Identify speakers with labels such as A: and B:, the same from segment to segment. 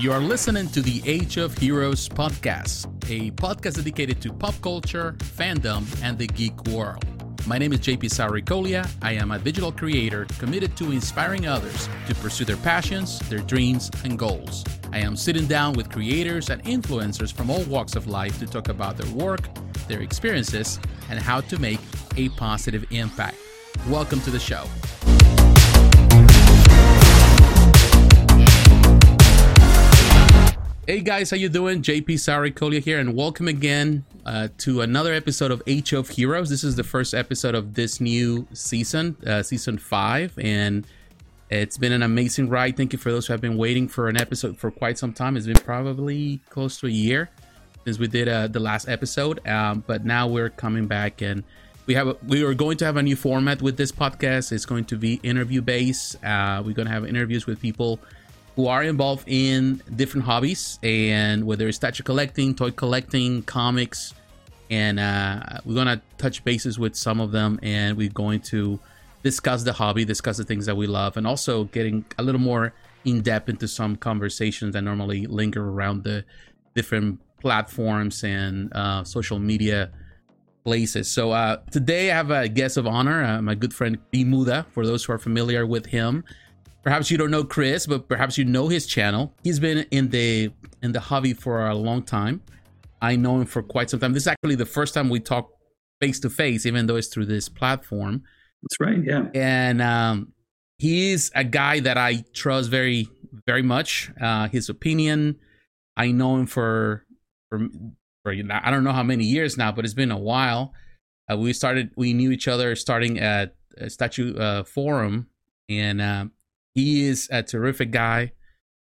A: You are listening to the Age of Heroes podcast, a podcast dedicated to pop culture, fandom, and the geek world. My name is JP Sarricolea. I am a digital creator committed to inspiring others to pursue their passions, their dreams, and goals. I am sitting down with creators and influencers from all walks of life to talk about their work, their experiences, and how to make a positive impact. Welcome to the show. Hey guys, how you doing? JP Sarricolea here, and welcome again uh, to another episode of Age of Heroes. This is the first episode of this new season, uh, season five, and it's been an amazing ride. Thank you for those who have been waiting for an episode for quite some time. It's been probably close to a year since we did uh, the last episode, um, but now we're coming back and we have a, we are going to have a new format with this podcast. It's going to be interview based. Uh, we're going to have interviews with people who are involved in different hobbies and whether it's statue collecting, toy collecting, comics, and uh, we're gonna touch bases with some of them, and we're going to discuss the hobby, discuss the things that we love, and also getting a little more in depth into some conversations that normally linger around the different platforms and uh, social media places. So uh, today I have a guest of honor, uh, my good friend Bmutha. For those who are familiar with him, Perhaps you don't know Kris, but perhaps you know his channel. He's been in the in the hobby for a long time. I know him for quite some time. This is actually the first time we talk face to face, even though it's through this platform.
B: That's right. Yeah.
A: And um, he's a guy that I trust very, very much. Uh, his opinion. I know him for for for I don't know how many years now, but it's been a while. Uh, we started. We knew each other starting at Statue uh, Forum, and uh, he is a terrific guy.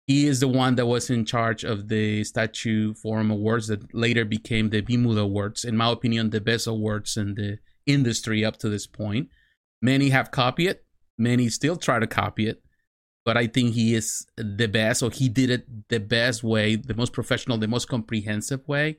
A: He is the one that was in charge of the Statue Forum Awards that later became the Bmutha Awards. In my opinion, the best awards in the industry up to this point. Many have copied it, many still try to copy it, but I think he is the best, or he did it the best way, the most professional, the most comprehensive way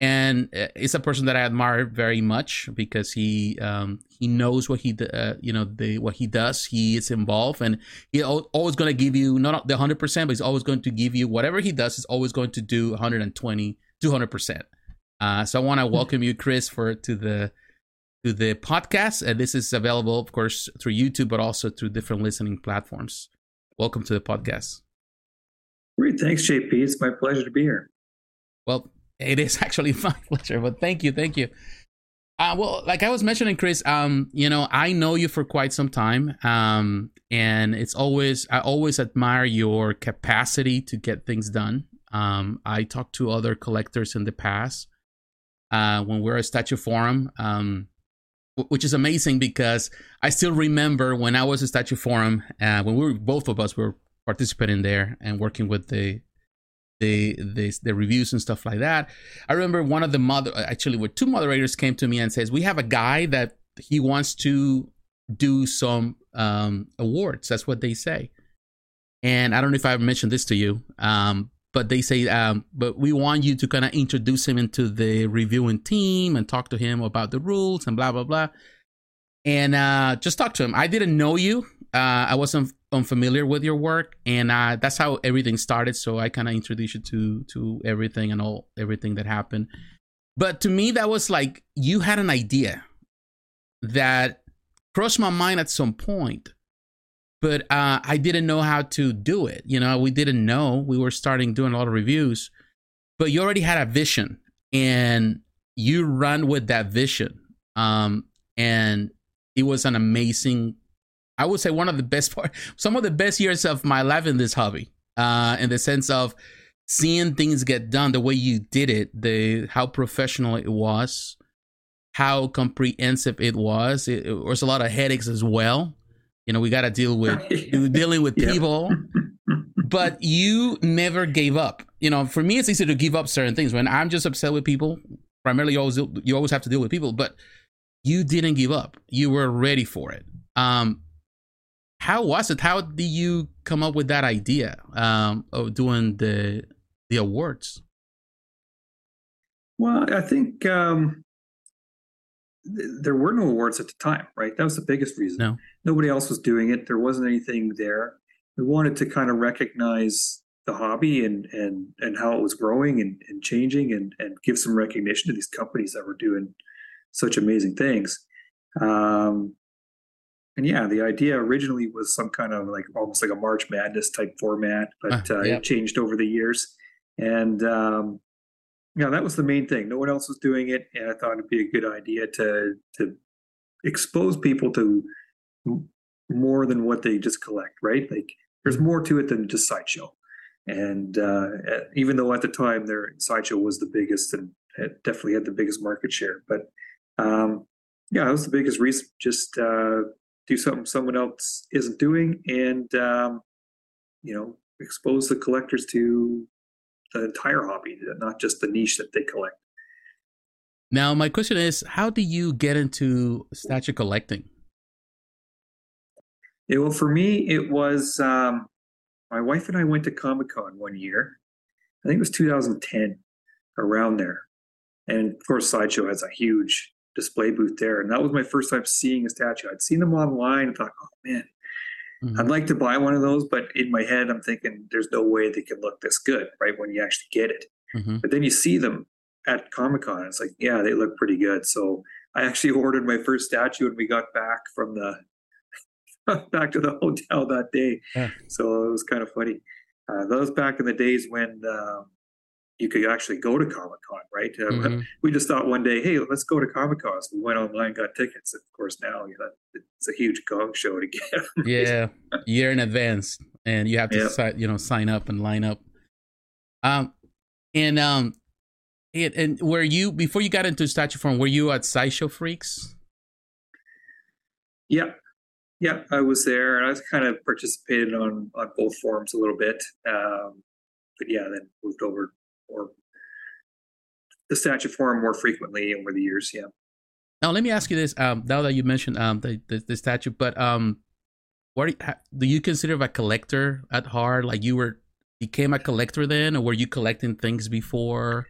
A: and uh, it's a person that I admire very much because he um, he knows what he uh, you know the what he does. He is involved, and he always going to give you not the hundred percent, but he's always going to give you whatever he does. He's always going to do 120, 200 percent. Uh, so I want to hmm. welcome you, Kris, for to the to the podcast. And this is available, of course, through YouTube, but also through different listening platforms. Welcome to the podcast.
B: Great, thanks, JP. It's my pleasure to be here.
A: Well, it is actually my pleasure, but thank you, thank you. Uh, well, like I was mentioning, Kris, um, you know, I know you for quite some time, um, and it's always I always admire your capacity to get things done. Um, I talked to other collectors in the past uh, when we are at Statue Forum, um, which is amazing because I still remember when I was at Statue Forum, uh, when we were both of us were participating there and working with the the, the the reviews and stuff like that. I remember one of the mother actually where two moderators came to me and says we have a guy that he wants to do some um, awards. That's what they say. And I don't know if I mentioned this to you, um, but they say, um, but we want you to kind of introduce him into the reviewing team and talk to him about the rules and blah blah blah, and uh, just talk to him. I didn't know you. Uh, I wasn't unfamiliar with your work, and uh, that's how everything started. So I kind of introduced you to to everything and all everything that happened. But to me, that was like you had an idea that crossed my mind at some point, but uh, I didn't know how to do it. You know, we didn't know. We were starting doing a lot of reviews, but you already had a vision, and you run with that vision. Um, and it was an amazing I would say one of the best part, some of the best years of my life in this hobby, uh, in the sense of seeing things get done the way you did it, the how professional it was, how comprehensive it was. It, it was a lot of headaches as well. You know, we got to deal with dealing with people, but you never gave up. You know, for me, it's easy to give up certain things when I'm just upset with people. Primarily, you always you always have to deal with people, but you didn't give up. You were ready for it. Um, how was it? How did you come up with that idea um, of doing the the awards?
B: Well, I think um, th- there were no awards at the time, right? That was the biggest reason.
A: No.
B: Nobody else was doing it. There wasn't anything there. We wanted to kind of recognize the hobby and and and how it was growing and, and changing and and give some recognition to these companies that were doing such amazing things. Um, and yeah, the idea originally was some kind of like almost like a March Madness type format, but uh, it changed over the years. And um, yeah, that was the main thing. No one else was doing it, and I thought it'd be a good idea to to expose people to more than what they just collect. Right? Like there's more to it than just sideshow. And uh, even though at the time their sideshow was the biggest and definitely had the biggest market share, but um, yeah, that was the biggest reason. Just uh, do something someone else isn't doing, and um, you know, expose the collectors to the entire hobby, not just the niche that they collect.
A: Now, my question is, how do you get into statue collecting?
B: Yeah, well, for me, it was um, my wife and I went to Comic Con one year. I think it was 2010, around there. And of course, Sideshow has a huge display booth there. And that was my first time seeing a statue. I'd seen them online and thought, oh man, mm-hmm. I'd like to buy one of those. But in my head, I'm thinking there's no way they can look this good, right? When you actually get it. Mm-hmm. But then you see them at Comic Con. It's like, yeah, they look pretty good. So I actually ordered my first statue when we got back from the back to the hotel that day. Yeah. So it was kind of funny. Uh, those back in the days when um, you could actually go to Comic Con, right? Uh, mm-hmm. We just thought one day, hey, let's go to Comic Con. So we went online, got tickets. Of course, now you know, it's a huge gong show to get.
A: yeah, year in advance, and you have to si- you know sign up and line up. Um, and um, it, and were you before you got into Statue Forum? Were you at Sideshow Freaks?
B: Yeah, yeah, I was there, and I was kind of participated on on both forums a little bit. Um, but yeah, then moved over or the statue forum more frequently over the years. Yeah.
A: Now let me ask you this. Um, now that you mentioned um the the, the statue, but um, what do you consider a collector at heart? Like you were became a collector then, or were you collecting things before?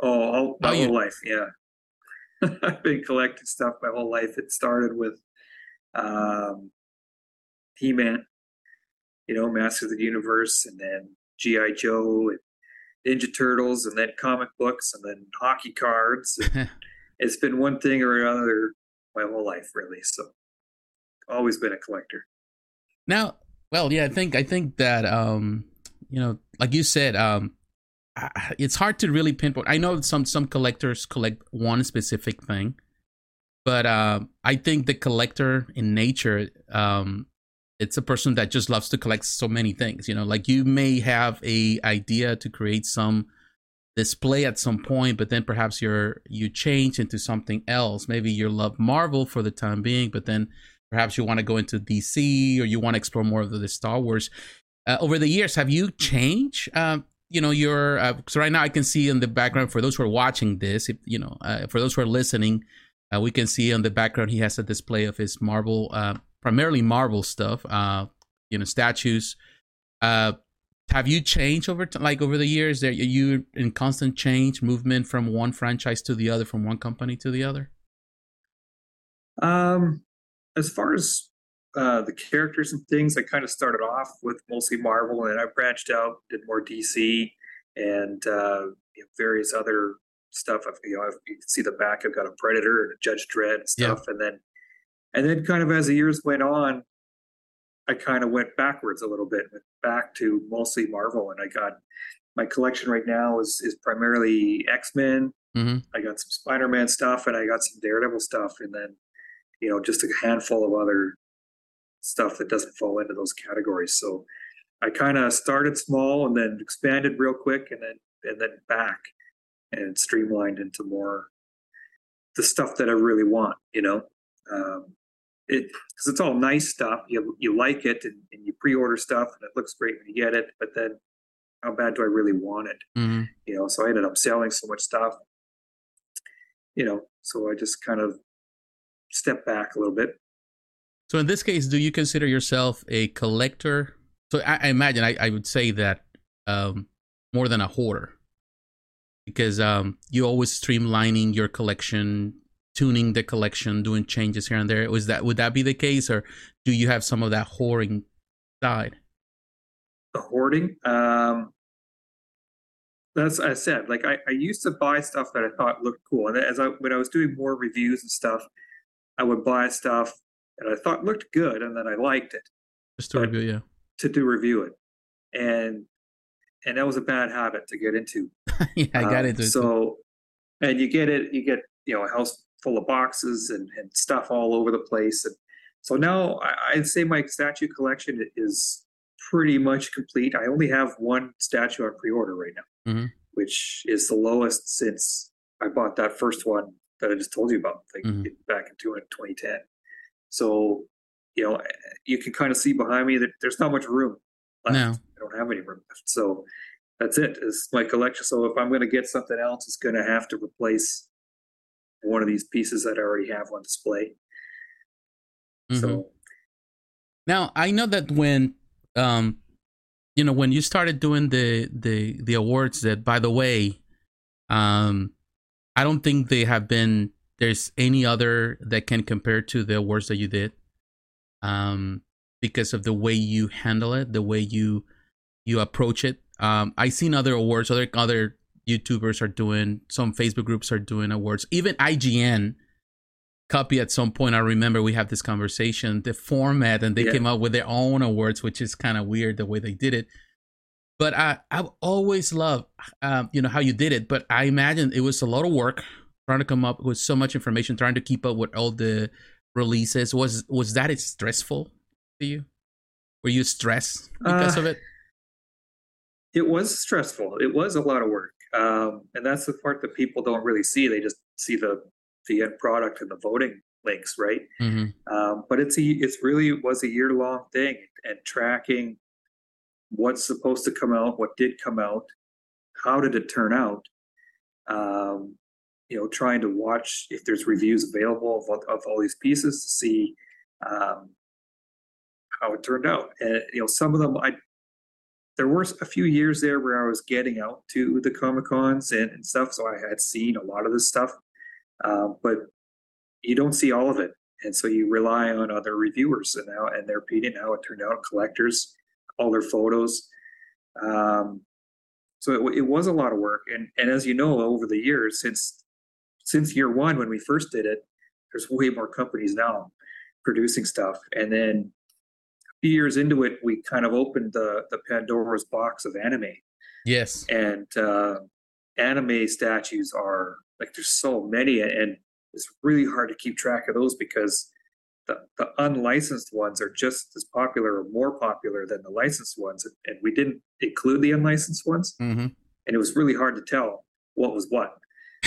B: Oh, all, my whole you... life, yeah. I've been collecting stuff my whole life. It started with um, He-Man, you know, Masters of the Universe, and then GI Joe, and Ninja Turtles and then comic books and then hockey cards. it's been one thing or another my whole life, really. So always been a collector.
A: Now, well, yeah, I think I think that um, you know, like you said, um, it's hard to really pinpoint. I know some some collectors collect one specific thing, but uh, I think the collector in nature um, it's a person that just loves to collect so many things you know? Like you may have a idea to create some display at some point but then perhaps you're you change into something else. Maybe you love marvel for the time being but then perhaps you want to go into dc or you want to explore more of the star wars. Uh, over the years have you changed uh, you know your uh, so right now i can see in the background for those who are watching this if you know uh, for those who are listening uh, we can see on the background he has a display of his marvel uh, primarily Marvel stuff, uh, you know, statues. Uh, have you changed over t- like over the years? Are you in constant change, movement from one franchise to the other, from one company to the other?
B: Um, as far as uh, the characters and things, I kind of started off with mostly Marvel, and I branched out, did more DC and uh, various other stuff. You know, you can see the back. I've got a Predator and a Judge Dredd and stuff, yeah. and then and then, kind of as the years went on, I kind of went backwards a little bit, went back to mostly Marvel, and I got my collection right now is is primarily X Men. Mm-hmm. I got some Spider Man stuff, and I got some Daredevil stuff, and then you know just a handful of other stuff that doesn't fall into those categories. So I kind of started small and then expanded real quick, and then and then back and streamlined into more the stuff that I really want. You know. Um, it because it's all nice stuff. You you like it and, and, you pre-order stuff and it looks great when you get it, but then how bad do I really want it? Mm-hmm. You know, so I ended up selling so much stuff. You know, so I just kind of stepped back a little bit.
A: So in this case, do you consider yourself a collector? So I, I imagine I, I, would say that um, more than a hoarder, because um, you always streamlining your collection tuning the collection, doing changes here and there. Was that would that be the case, or do you have some of that hoarding side?
B: the hoarding. Um, that's I said. Like I, I used to buy stuff that I thought looked cool, and as I when I was doing more reviews and stuff, I would buy stuff that I thought looked good, and then I liked it.
A: Just to review, yeah.
B: To do review it, and and that was a bad habit to get into.
A: yeah, I got um, into it.
B: So, and you get it, you get you know a house full of boxes and, and stuff all over the place, and so now I'd say my statue collection is pretty much complete. I only have one statue on pre-order right now, mm-hmm. which is the lowest since I bought that first one that I just told you about, like mm-hmm. back in 2010. So, you know, you can kind of see behind me that there's not much room
A: left. No.
B: I don't have any room left. So that's it. Is my collection. So if I'm going to get something else, it's going to have to replace one of these pieces that I already have on display. Mm-hmm. So
A: now I know that when um you know when you started doing the the the awards that by the way um I don't think they have been there's any other that can compare to the awards that you did um because of the way you handle it the way you you approach it. Um i seen other awards other other youtubers are doing some facebook groups are doing awards. Even ign copy at some point i remember we have this conversation the format and they yeah. came up with their own awards which is kind of weird the way they did it. But i i've always loved um, you know how you did it but i imagine it was a lot of work trying to come up with so much information trying to keep up with all the releases. Was was that it stressful to you were you stressed because uh, of it
B: it was stressful it was a lot of work um, and that's the part that people don't really see they just see the the end product and the voting links, right? Mm-hmm. Um, but it's a it's really was a year long thing and tracking what's supposed to come out, what did come out, how did it turn out. Um, you know, trying to watch if there's reviews available of, of all these pieces to see um, how it turned out. And you know, some of them I there were a few years there where I was getting out to the Comic Cons and, and stuff, so I had seen a lot of this stuff. Um, but you don't see all of it, and so you rely on other reviewers and how and their opinion, how it turned out, collectors, all their photos. Um, so it, it, was a lot of work, and and as you know, over the years since since year one when we first did it, there's way more companies now producing stuff, and then few years into it, we kind of opened the the Pandora's box of anime.
A: Yes,
B: and uh, anime statues are like there's so many, and it's really hard to keep track of those because the, the unlicensed ones are just as popular or more popular than the licensed ones, and we didn't include the unlicensed ones, mm-hmm. and it was really hard to tell what was what.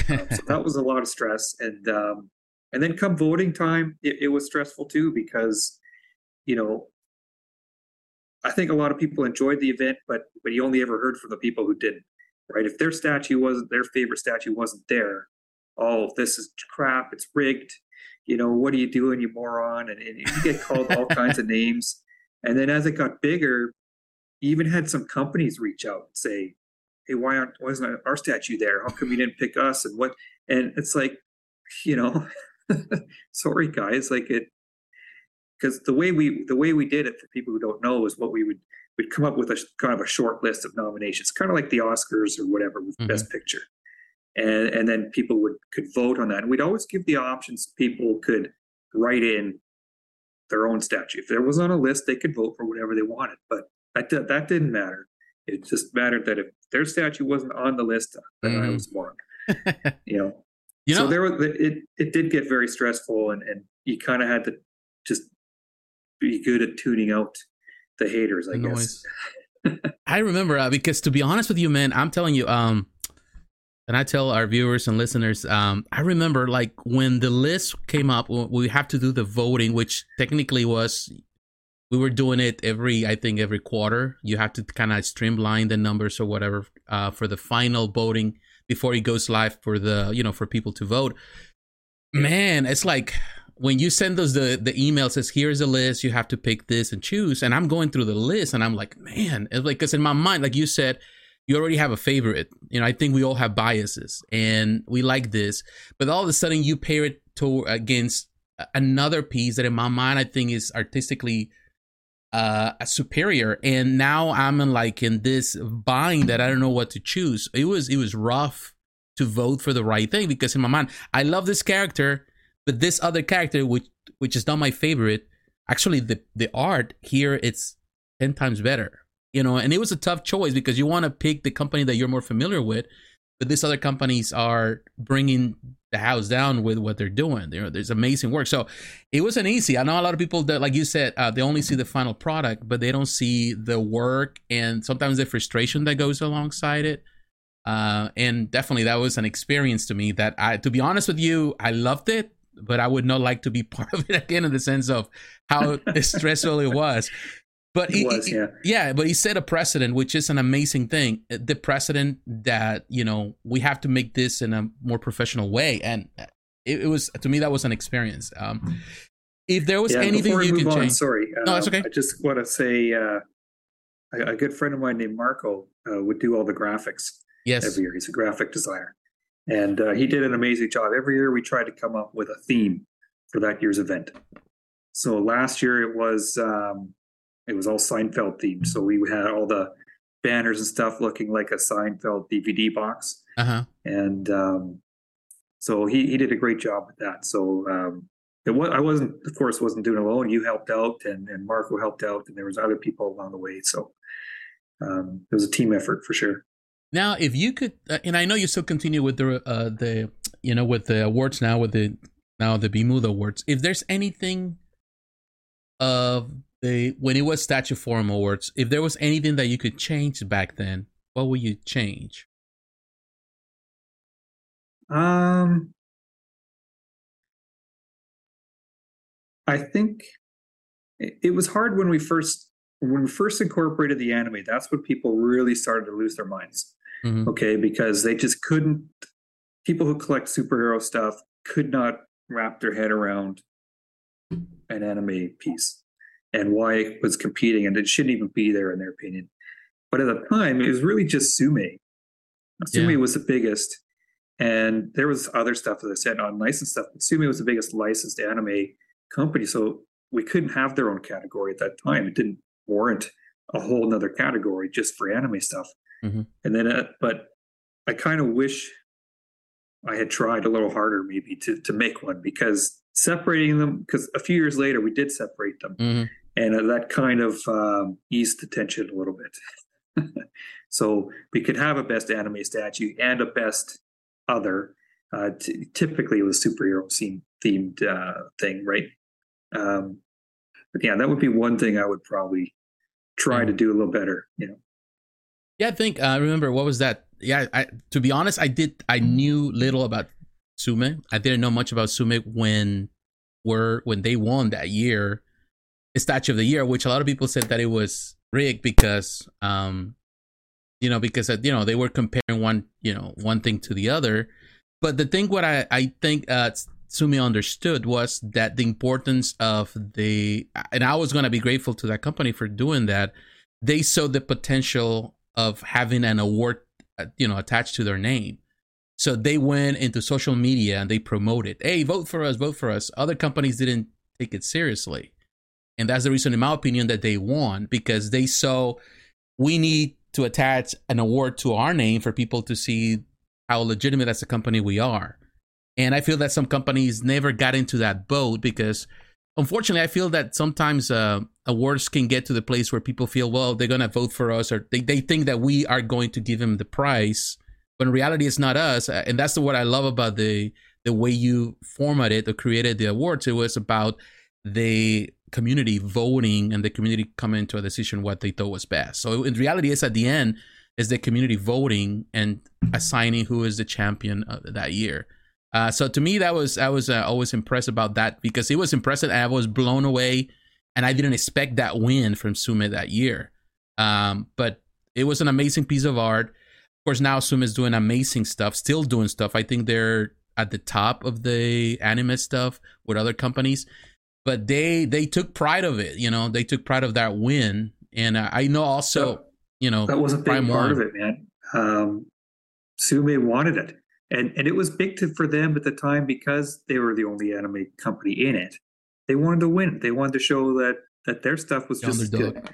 B: um, so that was a lot of stress, and um, and then come voting time, it, it was stressful too because you know I think a lot of people enjoyed the event, but but you only ever heard from the people who didn't right? If their statue wasn't their favorite statue wasn't there, oh, this is crap, it's rigged. You know, what are you doing, you moron? And, and you get called all kinds of names. And then as it got bigger, you even had some companies reach out and say, Hey, why aren't why isn't our statue there? How come you didn't pick us? And what and it's like, you know, sorry guys, like it because the way we the way we did it for people who don't know is what we would we'd come up with a kind of a short list of nominations, kind of like the Oscars or whatever with mm-hmm. Best Picture, and and then people would could vote on that, and we'd always give the options people could write in their own statue. If there was on a list, they could vote for whatever they wanted, but that that didn't matter. It just mattered that if their statue wasn't on the list, then mm-hmm. I was wrong. you know. You know, so there was it. It did get very stressful, and and you kind of had to just be good at tuning out the haters, I the guess.
A: I remember uh, because to be honest with you, man, I'm telling you, um, and I tell our viewers and listeners, um, I remember like when the list came up, we have to do the voting, which technically was we were doing it every, I think, every quarter. You have to kind of streamline the numbers or whatever uh, for the final voting before it goes live for the, you know, for people to vote. Man, it's like when you send us the the email says here's a list. You have to pick this and choose. And i'm going through the list and i'm like man it's like because in my mind like you said you already have a favorite. You know i think we all have biases and we like this but all of a sudden you pair it to against another piece that in my mind i think is artistically uh superior. And now i'm in like in this bind that i don't know what to choose. It was it was rough to vote for the right thing because in my mind i love this character but this other character which which is not my favorite actually the the art here it's 10 times better you know? And it was a tough choice because you want to pick the company that you're more familiar with but these other companies are bringing the house down with what they're doing. There there's amazing work. So it wasn't easy. I know a lot of people that like you said uh, they only see the final product but they don't see the work and sometimes the frustration that goes alongside it. Uh, and definitely that was an experience to me that i to be honest with you i loved it but I would not like to be part of it again in the sense of how stressful it was. But
B: it he, was, yeah.
A: yeah, but he set a precedent, which is an amazing thing. The precedent that you know we have to make this in a more professional way, and it, it was to me that was an experience. Um, if there was yeah, anything you could on, change,
B: sorry,
A: no, that's okay.
B: I just want to say uh, a, a, good friend of mine named Marco uh, would do all the graphics.
A: Yes,
B: every year he's a graphic designer, and uh, he did an amazing job. Every year we tried to come up with a theme for that year's event. So last year it was um, it was all Seinfeld themed. So we had all the banners and stuff looking like a Seinfeld DVD box.
A: Uh-huh.
B: And um, so he, he did a great job with that. So um, it was, I wasn't, of course, wasn't doing it alone. You helped out and, and Marco helped out and there was other people along the way. So um, it was a team effort for sure.
A: Now, if you could, uh, and I know you still continue with the uh, the you know with the awards now with the now the Bmutha awards. If there's anything of the when it was Statue Forum Awards, if there was anything that you could change back then, what would you change?
B: Um, I think it, it was hard when we first when we first incorporated the anime. That's when people really started to lose their minds. Mm-hmm. Okay, because they just couldn't. People who collect superhero stuff could not wrap their head around an anime piece and why it was competing, and it shouldn't even be there in their opinion. But at the time, it was really just Tsume. Tsume yeah. was the biggest, and there was other stuff that I said on licensed stuff. But Tsume was the biggest licensed anime company, so we couldn't have their own category at that time. It didn't warrant a whole nother category just for anime stuff. Mm-hmm. And then, uh, but I kind of wish I had tried a little harder, maybe to to make one because separating them. Because a few years later, we did separate them, mm-hmm and uh, that kind of um, eased the tension a little bit. so we could have a best anime statue and a best other. Uh, t- typically, it was superhero scene themed uh, thing, right? Um, but yeah, that would be one thing I would probably try mm. to do a little better. You know.
A: Yeah, I think I uh, remember what was that? Yeah, I, to be honest, I did. I knew little about Tsume. I didn't know much about Tsume when were when they won that year statue of the year, which a lot of people said that it was rigged because, um, you know, because uh, you know they were comparing one, you know, one thing to the other. But the thing, what I I think uh, Tsume understood was that the importance of the, and I was going to be grateful to that company for doing that. They saw the potential of having an award, uh, you know, attached to their name. So they went into social media and they promoted, "Hey, vote for us, vote for us." Other companies didn't take it seriously. And that's the reason, in my opinion, that they won because they saw we need to attach an award to our name for people to see how legitimate as a company we are. And I feel that some companies never got into that boat because, unfortunately, I feel that sometimes uh, awards can get to the place where people feel, well, they're going to vote for us or they, they think that we are going to give them the prize. But in reality, it's not us. And that's what I love about the the way you formatted or created the awards. It was about the community voting and the community coming to a decision what they thought was best. So in reality, it's at the end is the community voting and assigning who is the champion that year. Uh, so to me, that was I was uh, always impressed about that because it was impressive. I was blown away, and I didn't expect that win from Tsume that year. Um, but it was an amazing piece of art. Of course, now Tsume is doing amazing stuff, still doing stuff. I think they're at the top of the anime stuff with other companies but they they took pride of it. You know, they took pride of that win, and uh, I know also, so, you know,
B: that was a big part of it, man. Um, Tsume wanted it, and and it was big to, for them at the time because they were the only anime company in it. They wanted to win. They wanted to show that that their stuff was just good.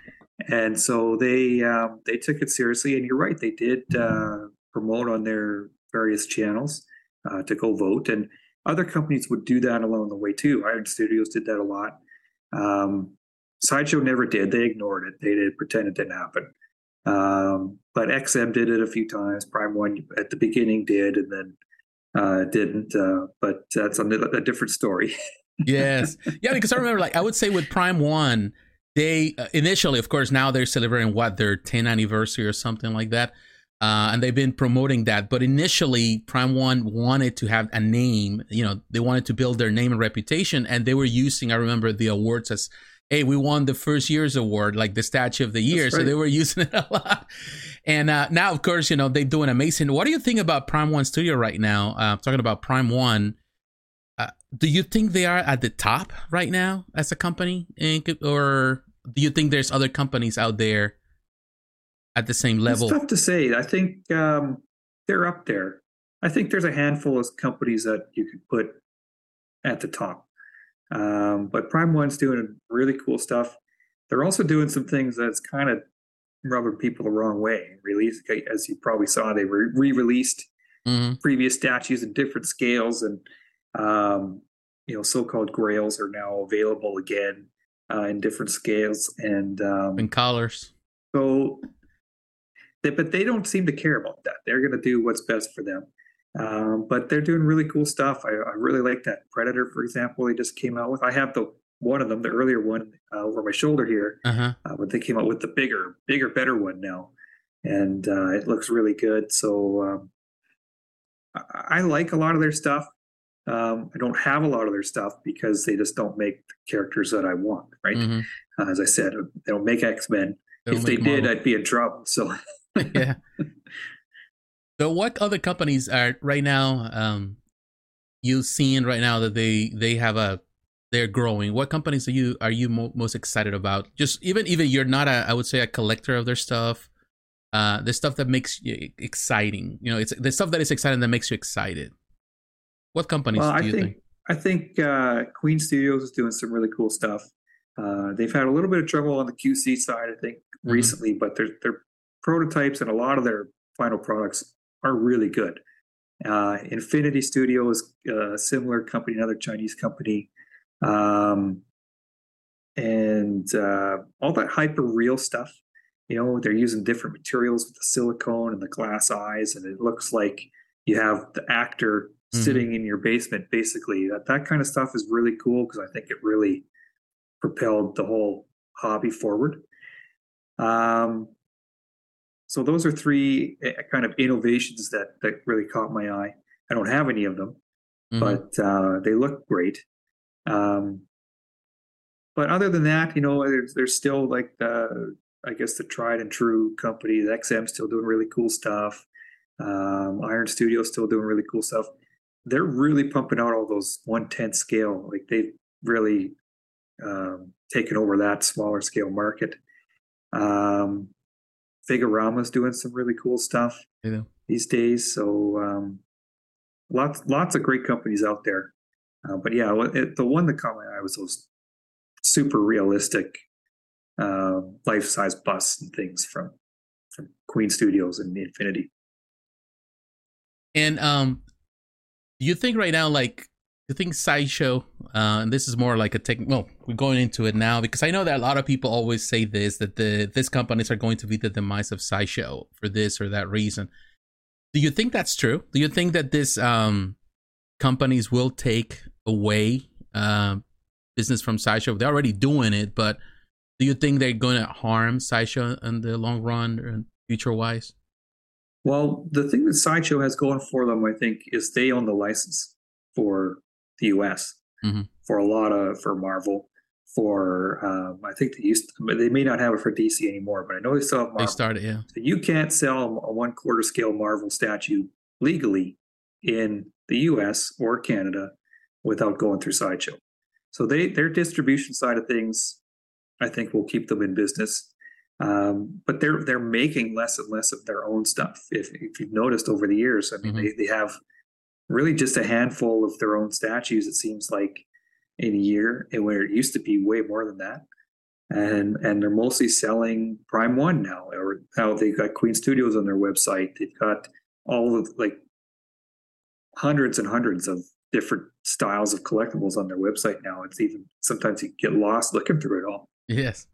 B: And so they um, they took it seriously. And you're right, they did uh, promote on their various channels uh, to go vote. And other companies would do that along the way too. Iron Studios did that a lot. Um, Sideshow never did. They ignored it. They did pretend it didn't happen. Um, but XM did it a few times. Prime One at the beginning did, and then uh, didn't. Uh, but that's a, a different story.
A: yes, yeah, because I remember, like I would say with Prime One, they uh, initially, of course, now they're celebrating what their 10th anniversary or something like that. Uh, and they've been promoting that. But initially, Prime One wanted to have a name. You know, they wanted to build their name and reputation, and they were using. I remember the awards as, "Hey, we won the first year's award, like the Statue of the Year." Right. So they were using it a lot. And uh, now, of course, you know they do an amazing. What do you think about Prime One Studio right now? Uh, talking about Prime One. Uh, do you think they are at the top right now as a company, or do you think there's other companies out there at the same level?
B: It's tough to say. I think um, they're up there. I think there's a handful of companies that you could put at the top. Um, but Prime One's doing really cool stuff. They're also doing some things that's kind of rubbing people the wrong way. Release, as you probably saw, they re-released mm-hmm. previous statues in different scales, and um, you know, so-called Grails are now available again uh, in different scales and um,
A: and colors.
B: So they, but they don't seem to care about that. They're going to do what's best for them. Um, but they're doing really cool stuff. I, I, really like that Predator, for example. They just came out with. I have the one of them, the earlier one, uh, over my shoulder here. Uh-huh. Uh, but they came out with the bigger, bigger, better one now, and uh, it looks really good. So um, I, I, like a lot of their stuff. Um, I don't have a lot of their stuff because they just don't make the characters that I want. Right? Mm-hmm. Uh, as I said, they don't make X Men. If they did, I'd be in trouble. So yeah.
A: So, what other companies are right now? Um, you seeing right now that they they have a they're growing. What companies are you are you mo- most excited about? Just even even you're not a I would say a collector of their stuff. Uh, the stuff that makes you exciting. You know, it's the stuff that is exciting that makes you excited. What companies well, do you
B: think,
A: think?
B: I think uh, Queen Studios is doing some really cool stuff. Uh, they've had a little bit of trouble on the QC side, I think, mm-hmm. recently, but they're they're prototypes and a lot of their final products are really good. Uh, Infinity Studio is a similar company, another Chinese company. Um, and uh, all that hyper real stuff, you know, they're using different materials with the silicone and the glass eyes, and it looks like you have the actor mm-hmm. sitting in your basement, basically. That, that kind of stuff is really cool because I think it really propelled the whole hobby forward. Um, so those are three eh, kind of innovations that that really caught my eye. I don't have any of them, mm-hmm. but uh, they look great. Um, but other than that, you know, there's, there's still like the, I guess the tried and true company. The XM still doing really cool stuff. Um, Iron Studio still doing really cool stuff. They're really pumping out all those one tenth scale. Like they've really um, taken over that smaller scale market. Um, Figurama's doing some really cool stuff yeah. these days. So um, lots lots of great companies out there. Uh, but yeah, it, the one that caught my eye was those super realistic uh, life size busts and things from from Queen Studios and Infinity.
A: And um, do you think right now, like you think sideshow uh, and this is more like a tech well we're going into it now because i know that a lot of people always say this that the this companies are going to be the demise of sideshow for this or that reason. Do you think that's true? Do you think that this um companies will take away uh, business from sideshow? They're already doing it but do you think they're going to harm sideshow in the long run and future wise
B: well the thing that sideshow has going for them i think is they own the license for the US mm-hmm. for a lot of for Marvel. For um, I think they used to, they may not have it for DC anymore, but I know they still have Marvel.
A: They started, yeah.
B: So you can't sell a one quarter scale Marvel statue legally in the US or Canada without going through Sideshow. So they their distribution side of things, I think, will keep them in business. Um, but they're they're making less and less of their own stuff. If if you've noticed over the years, I mean, mm-hmm. they, they have really just a handful of their own statues, it seems like, in a year, and where it used to be way more than that. and and they're mostly selling Prime One now, or now they've got Queen Studios on their website. They've got all of like hundreds and hundreds of different styles of collectibles on their website now. It's even sometimes you get lost looking through it all.
A: Yes.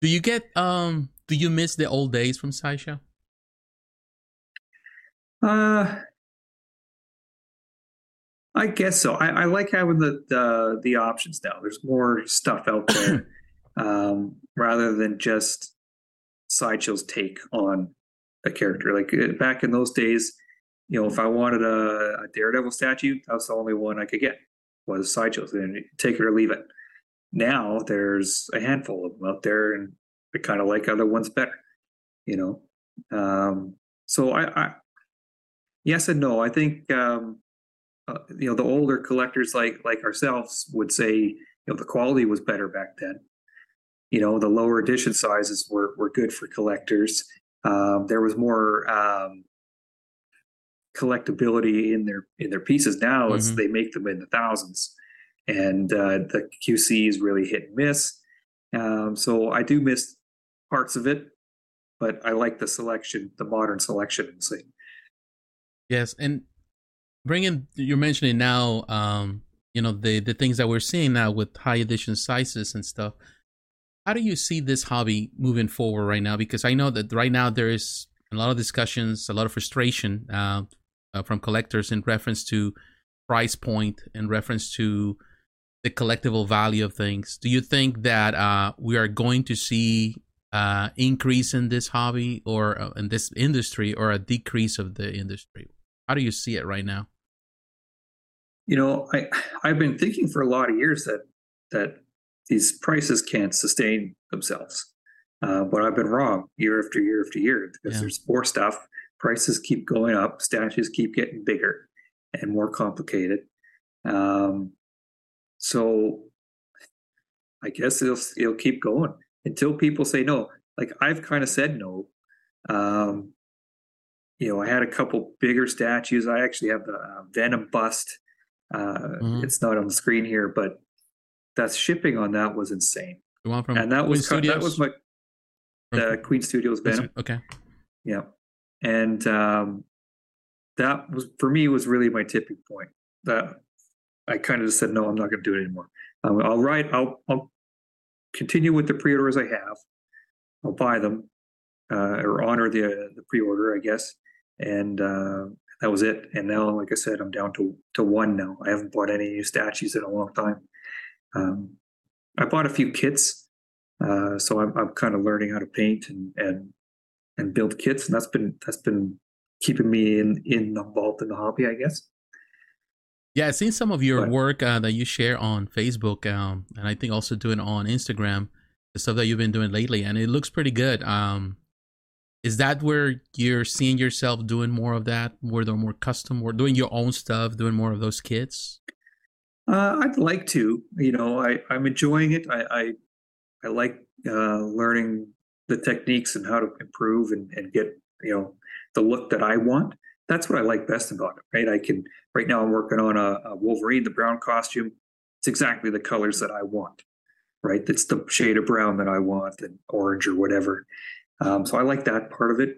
A: Do you get um? Do you miss the old days from Sideshow?
B: Uh, I guess so. I, I like having the, the the options now. There's more stuff out there um, rather than just sideshow's take on a character. Like uh, back in those days, you know, if I wanted a, a Daredevil statue, that's the only one I could get was sideshows, and take it or leave it. Now there's a handful of them out there, and I kind of like other ones better. You know, um, so I, I, yes and no. I think um, uh, you know the older collectors like like ourselves would say you know the quality was better back then. You know the lower edition sizes were were good for collectors. Um, there was more um, collectability in their in their pieces. Now mm-hmm. as they make them in the thousands and uh, the qc is really hit and miss. Um, so i do miss parts of it but i like the selection the modern selection
A: yes and bringing you're mentioning now um you know the the things that we're seeing now with high edition sizes and stuff. How do you see this hobby moving forward right now? Because i know that right now there is a lot of discussions a lot of frustration uh, uh, from collectors in reference to price point in reference to the collectible value of things. Do you think that uh, we are going to see uh, increase in this hobby or uh, in this industry or a decrease of the industry? How do you see it right now
B: you know, I I've been thinking for a lot of years that that these prices can't sustain themselves, uh, but I've been wrong year after year after year because yeah. there's more stuff. Prices keep going up, statues keep getting bigger and more complicated. Um, so I guess it'll it'll keep going until people say no. Like I've kind of said no. Um, you know, I had a couple bigger statues. I actually have the uh, Venom bust uh, mm-hmm. It's not on the screen here, but that shipping on that was insane. and that Queen was Studios? that was my the Queen Studios Venom.
A: Okay.
B: Yeah, and um, that was for me was really my tipping point. That I kind of just said no, I'm not going to do it anymore. Um, I'll write. I'll I'll continue with the pre-orders I have. I'll buy them uh, or honor the the pre-order, I guess, and uh, that was it. And now, like I said, I'm down to to one now. I haven't bought any new statues in a long time. Um, I bought a few kits, uh, so I'm I'm kind of learning how to paint and and and build kits, and that's been that's been keeping me in in involved in the hobby, I guess.
A: Yeah, I've seen some of your but, work uh, that you share on Facebook, um, and I think also doing on Instagram, the stuff that you've been doing lately, and it looks pretty good. Um, is that where you're seeing yourself doing more of that where they're more custom or doing your own stuff doing more of those kits?
B: Uh, i'd like to you know I, i'm enjoying it. I i, I like uh, learning the techniques and how to improve and, and get you know the look that i want. That's what i like best about it right? I can right now i'm working on a, a wolverine the brown costume. It's exactly the colors that i want right? It's the shade of brown that i want and orange or whatever um, so I like that part of it.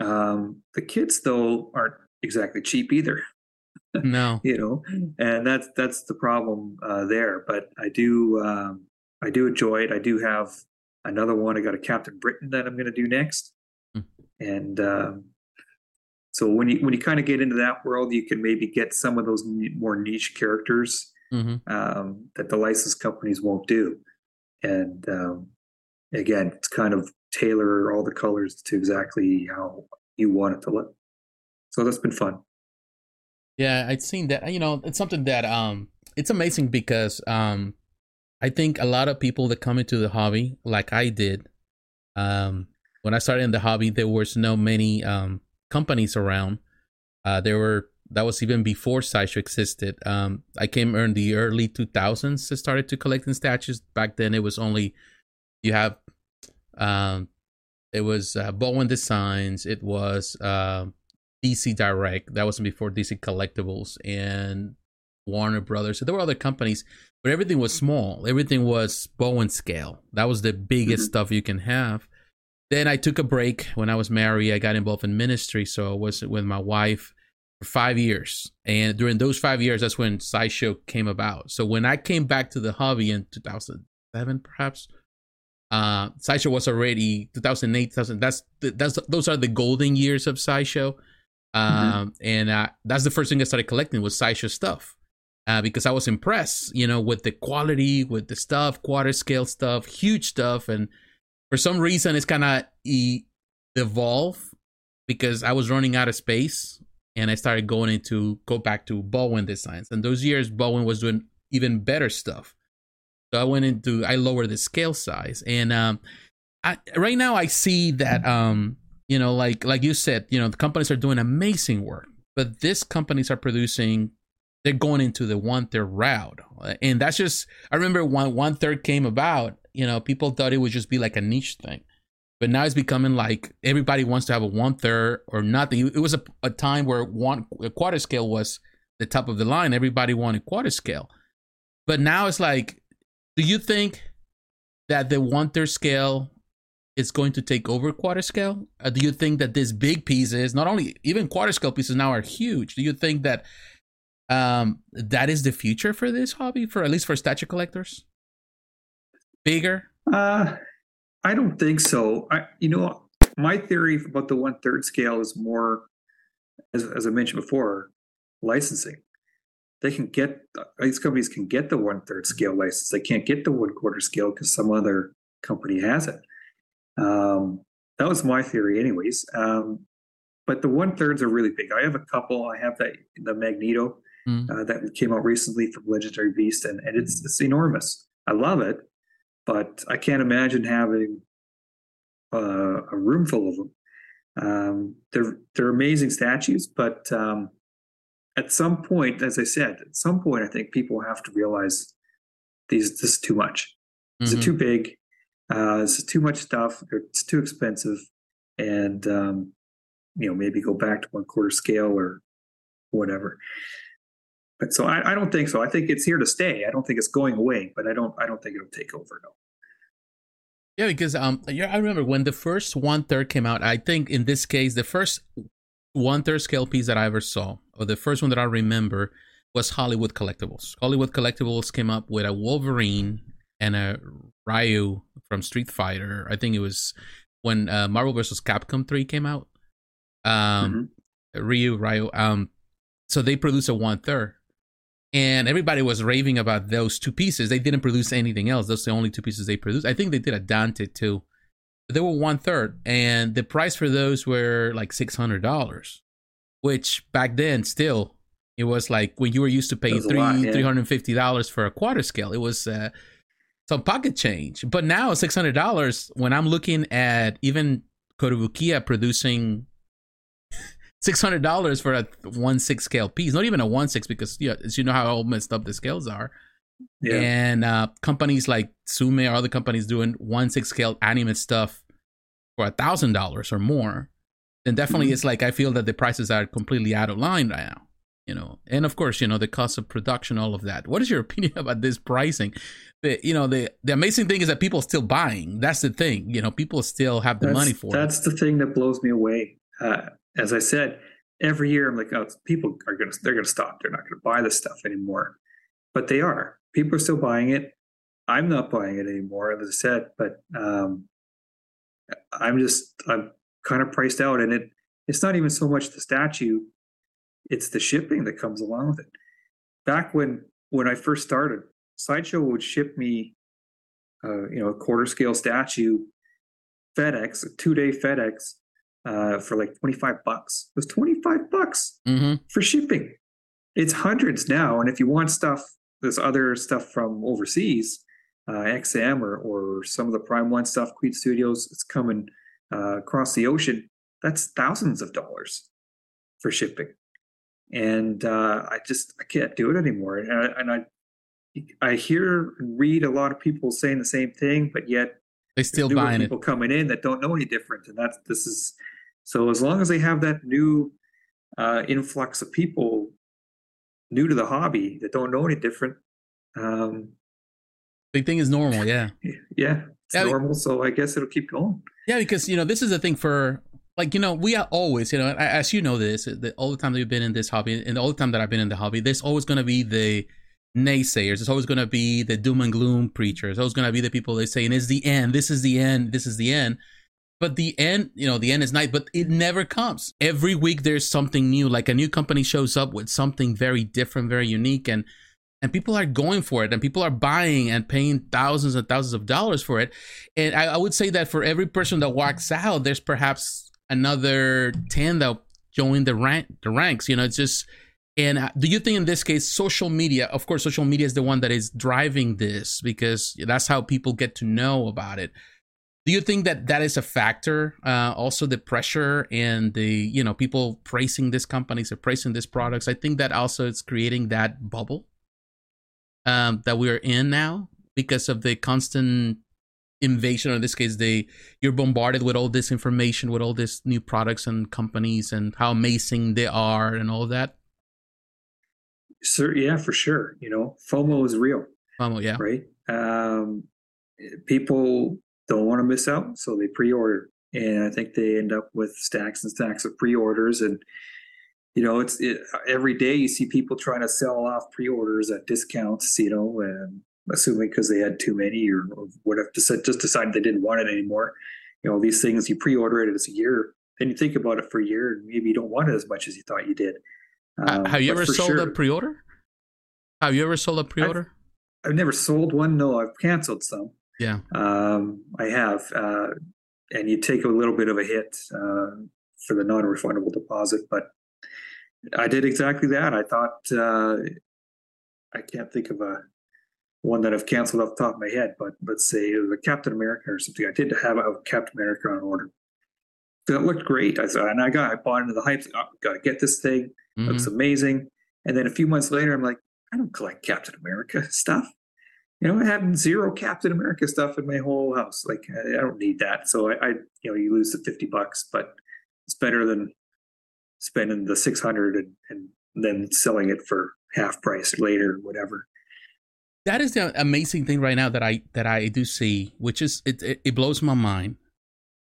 B: Um, the kits though aren't exactly cheap either.
A: No,
B: you know, and that's that's the problem uh, there. But I do um, I do enjoy it. I do have another one. I got a Captain Britain that I'm going to do next, mm. and um, so when you when you kind of get into that world, you can maybe get some of those more niche characters mm-hmm. um, that the license companies won't do. And um, again, it's kind of tailor all the colors to exactly how you want it to look. So that's been fun.
A: Yeah, I've seen that. You know, it's something that um, it's amazing because um, I think a lot of people that come into the hobby, like I did, um, when I started in the hobby, there was no many um companies around. Uh, there were that was even before Sideshow existed. Um, I came in the early 2000s. I started to collecting statues. Back then, it was only you have um, it was uh, Bowen Designs. It was uh, DC Direct. That was before DC Collectibles, and Warner Brothers. So there were other companies, but everything was small. Everything was Bowen scale. That was the biggest mm-hmm. stuff you can have. Then I took a break when I was married. I got involved in ministry, so I was with my wife for five years. And during those five years, that's when Sideshow came about. So when I came back to the hobby in 2007, perhaps, uh, Sideshow was already 2008, 2000. That's that's those are the golden years of Sideshow. Mm-hmm. Um, mm-hmm. and uh, that's the first thing I started collecting was Sideshow stuff. Uh, because I was impressed, you know, with the quality, with the stuff, quarter scale stuff, huge stuff, and for some reason it's kind of e- evolve because I was running out of space and I started going into go back to Bowen designs. And those years Bowen was doing even better stuff. So I went into I lowered the scale size and um I right now I see that um you know like like you said, you know, the companies are doing amazing work, but these companies are producing they're going into the one third route. And that's just I remember when one third came about you know, people thought it would just be like a niche thing. But now it's becoming like everybody wants to have a one third or nothing. It was a, a time where one quarter scale was the top of the line. Everybody wanted quarter scale. But now it's like, do you think that the one third scale is going to take over quarter scale? Uh, do you think that this big pieces, not only even quarter scale pieces now are huge? Do you think that um, that is the future for this hobby, for at least for statue collectors? bigger?
B: Uh, I don't think so. I, you know, my theory about the one third scale is more, as, as I mentioned before, licensing. They can get these companies can get the one third scale license. They can't get the one quarter scale because some other company has it. Um, that was my theory, anyways. Um, but the one thirds are really big. I have a couple. I have that the Magneto mm. uh, that came out recently from Legendary Beast, and, and it's it's enormous. I love it but I can't imagine having uh, a room full of them. Um, they're they're amazing statues, but um, at some point, as I said, at some point, I think people have to realize these this is too much. This mm-hmm. is too big. Uh, this is too much stuff. It's too expensive, and um, you know maybe go back to one quarter scale or whatever. But so I, I, don't think so. I think it's here to stay. I don't think it's going away, but I don't I don't think it'll take over. No.
A: Yeah, because um, yeah, I remember when the first one third came out. I think in this case, the first one third scale piece that I ever saw, or the first one that I remember, was Hollywood Collectibles. Hollywood Collectibles came up with a Wolverine and a Ryu from Street Fighter. I think it was when uh, Marvel vs. Capcom three came out. Um, mm-hmm. Ryu, Ryu. Um, so they produced a one third and everybody was raving about those two pieces. They didn't produce anything else. Those are the only two pieces they produced. I think they did a Dante too. They were one third, and the price for those were like six hundred dollars, which back then still it was like when you were used to paying three yeah. three hundred fifty dollars for a quarter scale. It was uh, some pocket change. But now six hundred dollars. When I'm looking at even Kotobukiya producing six hundred dollars for a one six scale piece. Not even a one six because you know, as you know how all messed up the scales are. Yeah. And uh, companies like Tsume or other companies doing one six scale anime stuff for a thousand dollars or more, then definitely mm-hmm. it's like I feel that the prices are completely out of line right now. You know, and of course, you know the cost of production, all of that. What is your opinion about this pricing? The you know the the amazing thing is that people are still buying. That's the thing. You know, people still have the
B: that's,
A: money for
B: that's
A: it.
B: That's the thing that blows me away. Uh, as I said, every year I'm like, oh, people are gonna they're gonna stop. They're not gonna buy this stuff anymore. But they are. People are still buying it. I'm not buying it anymore, as I said, but um, I'm just I'm kind of priced out, and it it's not even so much the statue, it's the shipping that comes along with it. Back when when I first started, Sideshow would ship me, uh, you know, a quarter scale statue, FedEx, a two day FedEx, uh, for like 25 bucks. It was 25 bucks mm-hmm. for shipping. It's hundreds now. And if you want stuff, there's other stuff from overseas, uh, XM or, or some of the Prime One stuff, Queen Studios, it's coming uh, across the ocean. That's thousands of dollars for shipping. And uh, I just I can't do it anymore. And I, and I I hear and read a lot of people saying the same thing, but yet
A: they still buying
B: people it. coming in that don't know any different, and that's this is so as long as they have that new uh, influx of people, new to the hobby that don't know any different. Um,
A: Big thing is normal, yeah.
B: Yeah, it's yeah, normal. So I guess it'll keep going.
A: Yeah, because you know this is the thing for like you know we are always you know as you know this the, all the time that you've been in this hobby and all the time that I've been in the hobby, there's always going to be the naysayers. There's always going to be the doom and gloom preachers. There's always going to be the people that saying it's the end. This is the end. This is the end. But the end, you know, the end is night, but it never comes. Every week there's something new. Like a new company shows up with something very different, very unique, and and people are going for it and people are buying and paying thousands and thousands of dollars for it and I, I, would say that for every person that walks out there's perhaps another 10 that join the rank the ranks you know it's just and uh, do you think in this case social media of course social media is the one that is driving this because that's how people get to know about it do you think that that is a factor uh, also the pressure and the you know people praising these companies or praising these products? I think that also it's creating that bubble um, that we're in now because of the constant invasion or in this case they you're bombarded with all this information with all these new products and companies and how amazing they are and all that?
B: Sir yeah for sure. You know fomo is real
A: fomo yeah.
B: right? Um, people don't want to miss out so they pre-order and i think they end up with stacks and stacks of pre-orders and you know, it's it, every day you see people trying to sell off pre-orders at discounts, you know, and assuming because they had too many or, or whatever, just, just decided they didn't want it anymore. You know, these things you pre-order it as a year, then you think about it for a year, and maybe you don't want it as much as you thought you did.
A: Um, have you ever sold sure, a pre-order? Have you ever sold a pre-order?
B: I've, I've, never sold one. No, I've canceled some.
A: Yeah,
B: um, I have, uh, and you take a little bit of a hit uh, for the non-refundable deposit, but I did exactly that. I thought uh, I can't think of a one that I've canceled off the top of my head, but let's say it was a Captain America or something. I did have a Captain America on order. That looked great. I said, and I got I bought into the hype. Oh, got to get this thing. Mm-hmm. Looks amazing. And then a few months later, I'm like, I don't collect Captain America stuff. You know, I have zero Captain America stuff in my whole house. Like, I, I don't need that. So I, I, you know, you lose the fifty bucks, but it's better than spending the 600 and, and then selling it for half price later, whatever.
A: That is the amazing thing right now that I that I do see, which is it it, it blows my mind.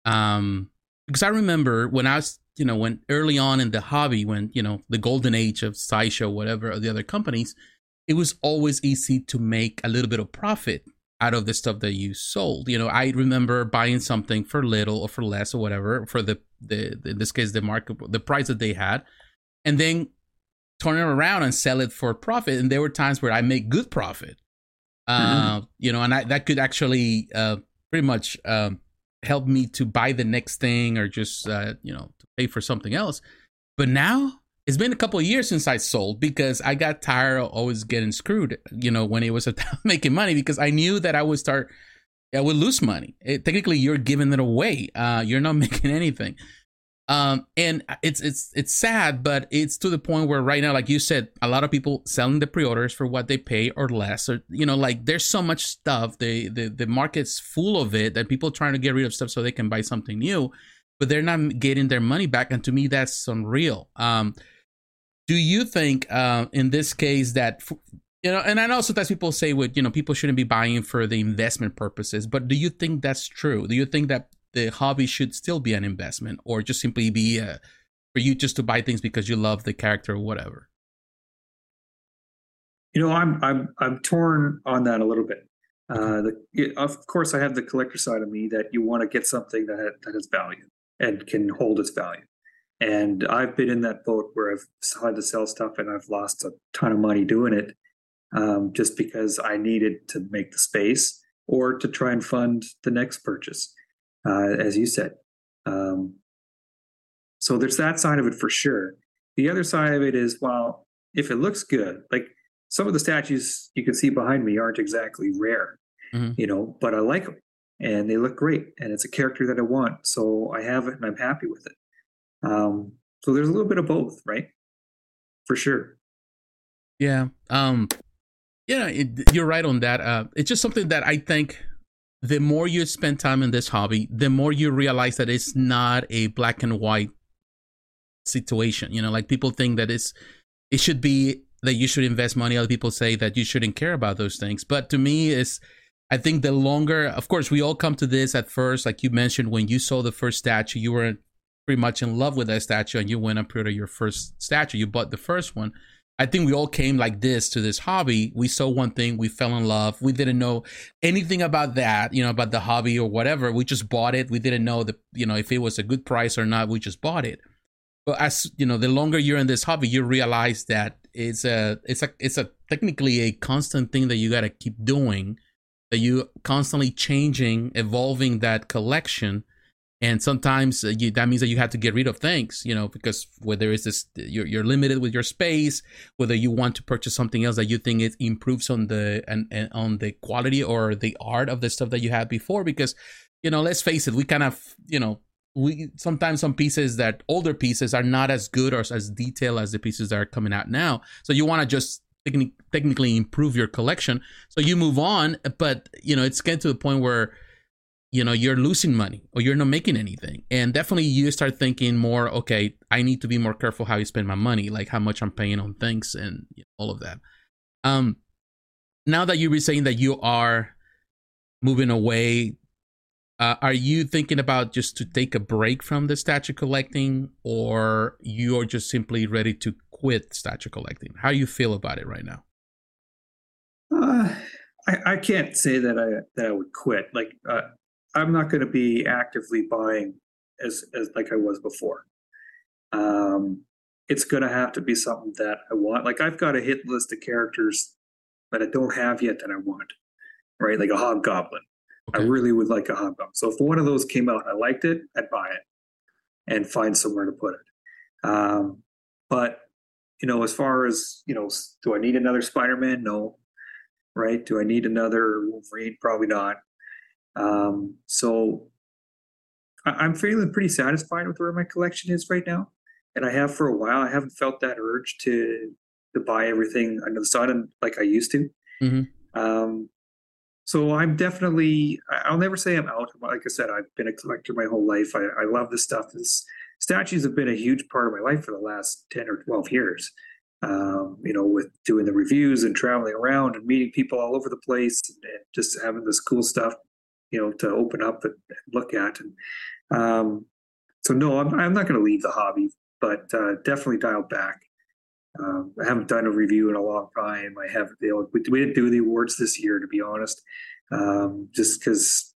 A: Um, because I remember when I was you know when early on in the hobby when you know the golden age of sideshow whatever or the other companies it was always easy to make a little bit of profit out of the stuff that you sold. You know, I remember buying something for little or for less or whatever for the the in this case the market the price that they had, and then turn it around and sell it for profit. And there were times where I make good profit. Uh, mm-hmm. you know, and I, that could actually uh, pretty much um, help me to buy the next thing or just uh, you know to pay for something else. But now it's been a couple of years since I sold because I got tired of always getting screwed, you know, when it was making money because I knew that I would start, I would lose money. It, technically, you're giving it away. Uh, you're not making anything. Um, and it's it's it's sad, but it's to the point where right now, like you said, a lot of people selling the pre-orders for what they pay or less, or you know, like there's so much stuff. The the the market's full of it that people trying to get rid of stuff so they can buy something new, but they're not getting their money back. And to me, that's unreal. Um, do you think uh, in this case that you know and i know sometimes people say with you know people shouldn't be buying for the investment purposes but do you think that's true do you think that the hobby should still be an investment or just simply be uh, for you just to buy things because you love the character or whatever
B: you know i'm i'm i'm torn on that a little bit uh, the, of course i have the collector side of me that you want to get something that that has value and can hold its value and I've been in that boat where I've had to sell stuff and I've lost a ton of money doing it um, just because I needed to make the space or to try and fund the next purchase, uh, as you said. Um, so there's that side of it for sure. The other side of it is, well, if it looks good, like some of the statues you can see behind me aren't exactly rare, mm-hmm. you know, but I like them and they look great and it's a character that I want. So I have it and I'm happy with it. Um, so there's a little bit of both, right? For sure.
A: Yeah. Um, yeah, it, you're right on that. Uh, it's just something that I think the more you spend time in this hobby, the more you realize that it's not a black and white situation. You know, like people think that it's it should be that you should invest money. Other people say that you shouldn't care about those things. But to me, is I think the longer, of course, we all come to this at first, like you mentioned, when you saw the first statue, you were pretty much in love with that statue, and you went and pre-ordered your first statue. You bought the first one. I think we all came like this to this hobby. We saw one thing, we fell in love. We didn't know anything about that, you know, about the hobby or whatever. We just bought it. We didn't know that, you know, if it was a good price or not. We just bought it. But as you know, the longer you're in this hobby, you realize that it's a it's a it's a technically a constant thing that you got to keep doing. That you constantly changing, evolving that collection. And sometimes uh, you, that means that you have to get rid of things you know because whether it's this you're, you're limited with your space whether you want to purchase something else that you think it improves on the and, and on the quality or the art of the stuff that you had before. Because you know let's face it we kind of you know we sometimes some pieces that older pieces are not as good or as detailed as the pieces that are coming out now. So you want to just technically improve your collection. So you move on but you know it's getting to the point where you know you're losing money or you're not making anything. And definitely you start thinking more okay i need to be more careful how i spend my money like how much i'm paying on things and you know, all of that. Um now that you were saying that you are moving away uh, are you thinking about just to take a break from the statue collecting or you're just simply ready to quit statue collecting how do you feel about it right now
B: uh, I, I can't say that I that I would quit. Like uh, I'm not going to be actively buying as as like I was before. Um, it's going to have to be something that I want. Like I've got a hit list of characters that I don't have yet that I want, right? Like a hobgoblin. Okay. I really would like a hobgoblin. So if one of those came out and I liked it, I'd buy it and find somewhere to put it. Um, but you know, as far as you know, do I need another Spider-Man? No. Right? Do I need another Wolverine? Probably not. Um, so I- am feeling pretty satisfied with where my collection is right now, and I have for a while. I haven't felt that urge to to buy everything under the sun like I used to. Mm-hmm. Um, so I'm definitely. I'll never say I'm out. Like I said, I've been a collector my whole life. I, I love this stuff. This statues have been a huge part of my life for the last ten or twelve years. Um, you know, with doing the reviews and traveling around and meeting people all over the place and, and just having this cool stuff you know to open up and look at. And um, so no i'm, I'm not going to leave the hobby but uh, definitely dialed back. Um, i haven't done a review in a long time. I haven't we, we didn't do the awards this year to be honest um, just because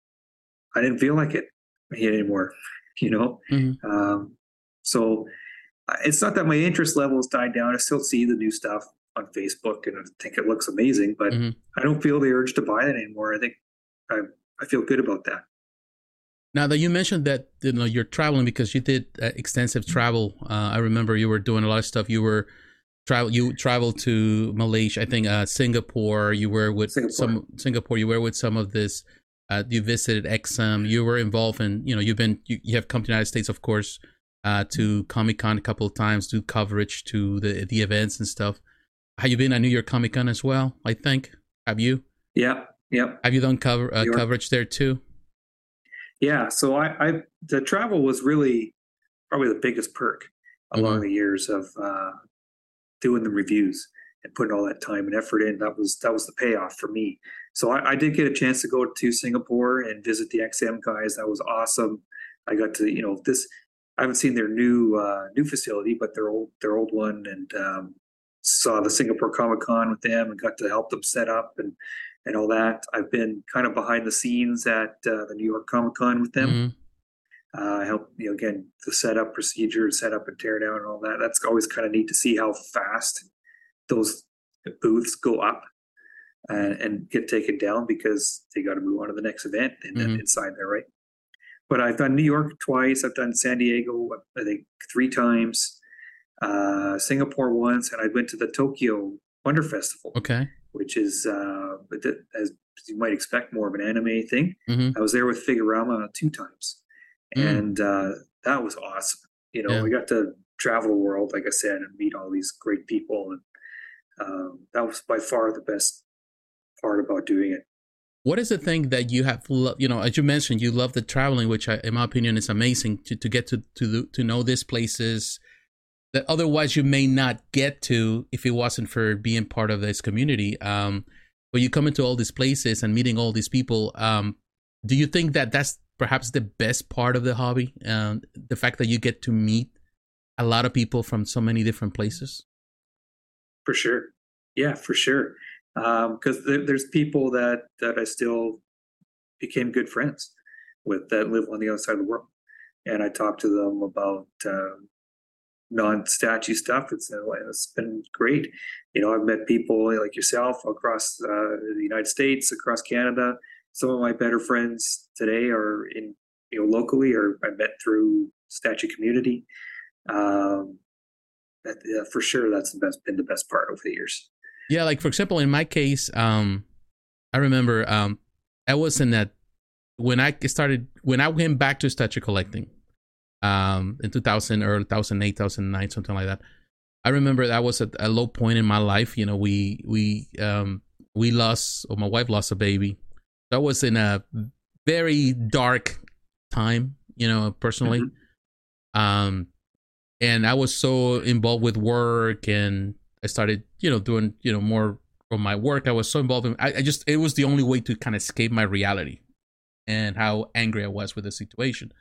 B: i didn't feel like it anymore you know mm-hmm. Um, so it's not that my interest levels died down i still see the new stuff on facebook and i think it looks amazing but mm-hmm. i don't feel the urge to buy it anymore i think I'm I feel good about that.
A: Now that you mentioned that you know you're traveling because you did uh, extensive travel, uh, I remember you were doing a lot of stuff. You were travel you traveled to Malaysia, I think uh, Singapore. You were with Singapore. some Singapore. You were with some of this. Uh, you visited XM. You were involved in you know you've been you, you have come to the United States, of course, uh, to Comic Con a couple of times, do coverage to the the events and stuff. Have you been at New York Comic Con as well? I think. Have you?
B: Yeah, Yep.
A: Have you done cover uh, coverage there too?
B: Yeah. So I, I, the travel was really probably the biggest perk along mm-hmm. the years of uh, doing the reviews and putting all that time and effort in. That was that was the payoff for me. So I, I did get a chance to go to Singapore and visit the XM guys. That was awesome. I got to you know this. I haven't seen their new uh, new facility, but their old their old one, and um, saw the Singapore Comic Con with them and got to help them set up and and all that. I've been kind of behind the scenes at uh, the New York Comic Con with them. Mm-hmm. Uh, I help you know again the setup procedure, setup and tear down and all that. That's always kind of neat to see how fast those booths go up and, and get taken down because they got to move on to the next event and mm-hmm. then inside there, right? But I've done New York twice. I've done San Diego, I think three times, uh, Singapore once, and I went to the Tokyo Wonder Festival.
A: Okay
B: which is uh, as you might expect, more of an anime thing. Mm-hmm. I was there with Figurama two times, mm. and uh, that was awesome. You know, yeah. we got to travel the world, like I said, and meet all these great people, and um, that was by far the best part about doing it.
A: What is the thing that you have, you know, as you mentioned, you love the traveling, which I, in my opinion is amazing to, to get to to to know these places that otherwise you may not get to if it wasn't for being part of this community. Um, but you come into all these places and meeting all these people. Um, do you think that that's perhaps the best part of the hobby? Um, the fact that you get to meet a lot of people from so many different places.
B: For sure, yeah, for sure. Because um, there, there's people that that I still became good friends with that live on the other side of the world, and I talk to them about uh, non-statue stuff. It's uh, it's been great. You know, I've met people like yourself across uh, the United States, across Canada. Some of my better friends today are in you know locally, or I met through statue community. Um, that, yeah, for sure, that's the best been the best part over the years.
A: Yeah, like for example, in my case, um, I remember um, I was in that when I started when I went back to statue collecting um, in 2000 or 2008, 2009, something like that. I remember that was at a low point in my life. You know, we we um, we lost, or my wife lost a baby. That was in a very dark time. You know, personally. Mm-hmm. Um, and I was so involved with work, and I started, you know, doing you know more of my work. I was so involved in. I, I just it was the only way to kind of escape my reality and how angry I was with the situation.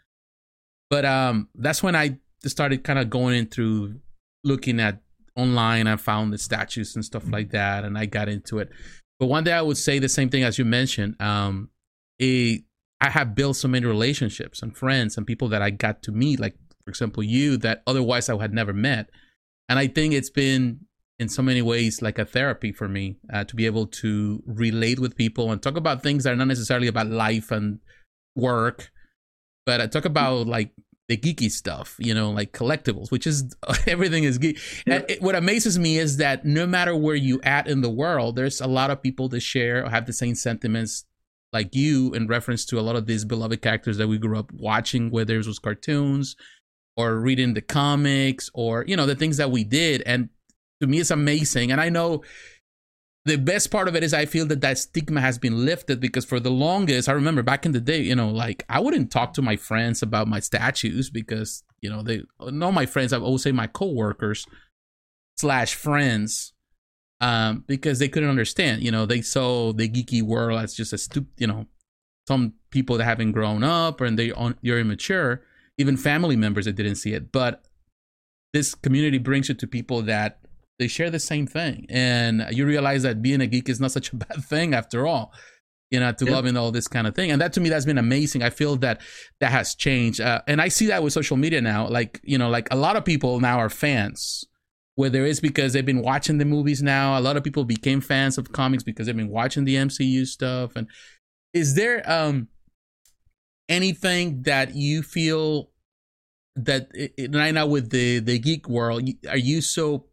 A: But um, that's when I started kind of going in through looking at online. I found the statues and stuff like that, and I got into it. But one day I would say the same thing as you mentioned. Um, a, I have built so many relationships and friends and people that I got to meet, like for example you, that otherwise I had never met. And I think it's been in so many ways like a therapy for me uh, to be able to relate with people and talk about things that are not necessarily about life and work but I talk about like the geeky stuff, you know, like collectibles, which is everything is geek. Yeah. It, what amazes me is that no matter where you at in the world, there's a lot of people that share or have the same sentiments like you in reference to a lot of these beloved characters that we grew up watching, whether it was cartoons or reading the comics or you know the things that we did. And to me, it's amazing. And I know the best part of it is I feel that that stigma has been lifted because for the longest, I remember back in the day, you know, like I wouldn't talk to my friends about my statues because, you know, they, not my friends, I would say my coworkers slash friends, um, because they couldn't understand, you know, they saw the geeky world as just a stupid, you know, some people that haven't grown up and they on, you're immature, even family members that didn't see it. But this community brings it to people that they share the same thing. And you realize that being a geek is not such a bad thing after all you know to yeah. loving all this kind of thing. And that to me that's been amazing. I feel that that has changed. Uh, and i see that with social media now. Like you know like a lot of people now are fans whether it's because they've been watching the movies now. A lot of people became fans of comics because they've been watching the mcu stuff. And is there um anything that you feel that right now with the the geek world are you so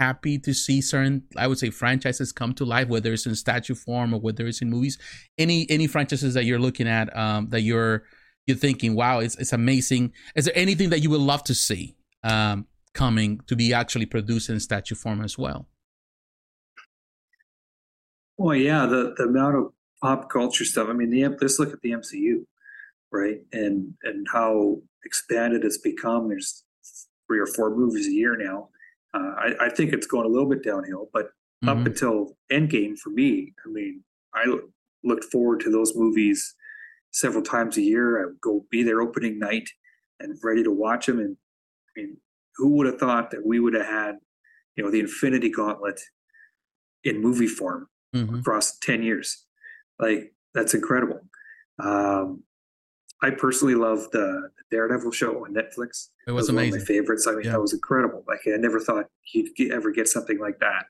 A: happy to see certain i would say franchises come to life whether it's in statue form or whether it's in movies. Any any franchises that you're looking at um, that you're you're thinking wow it's, it's amazing. Is there anything that you would love to see um, coming to be actually produced in statue form as well?
B: Well yeah the, the amount of pop culture stuff i mean the let's look at the mcu right? And and how expanded it's become. There's three or four movies a year now uh, I, I, think it's going a little bit downhill, but mm-hmm. up until Endgame for me, I mean, I looked forward to those movies several times a year. I would go be there opening night and ready to watch them. And I mean, who would have thought that we would have had, you know, the Infinity Gauntlet in movie form mm-hmm. across 10 years? Like, that's incredible. Um, I personally love the, Daredevil show on Netflix.
A: It was, was amazing.
B: One of my favorites. I mean, yeah. that was incredible. Like I never thought you'd get, ever get something like that.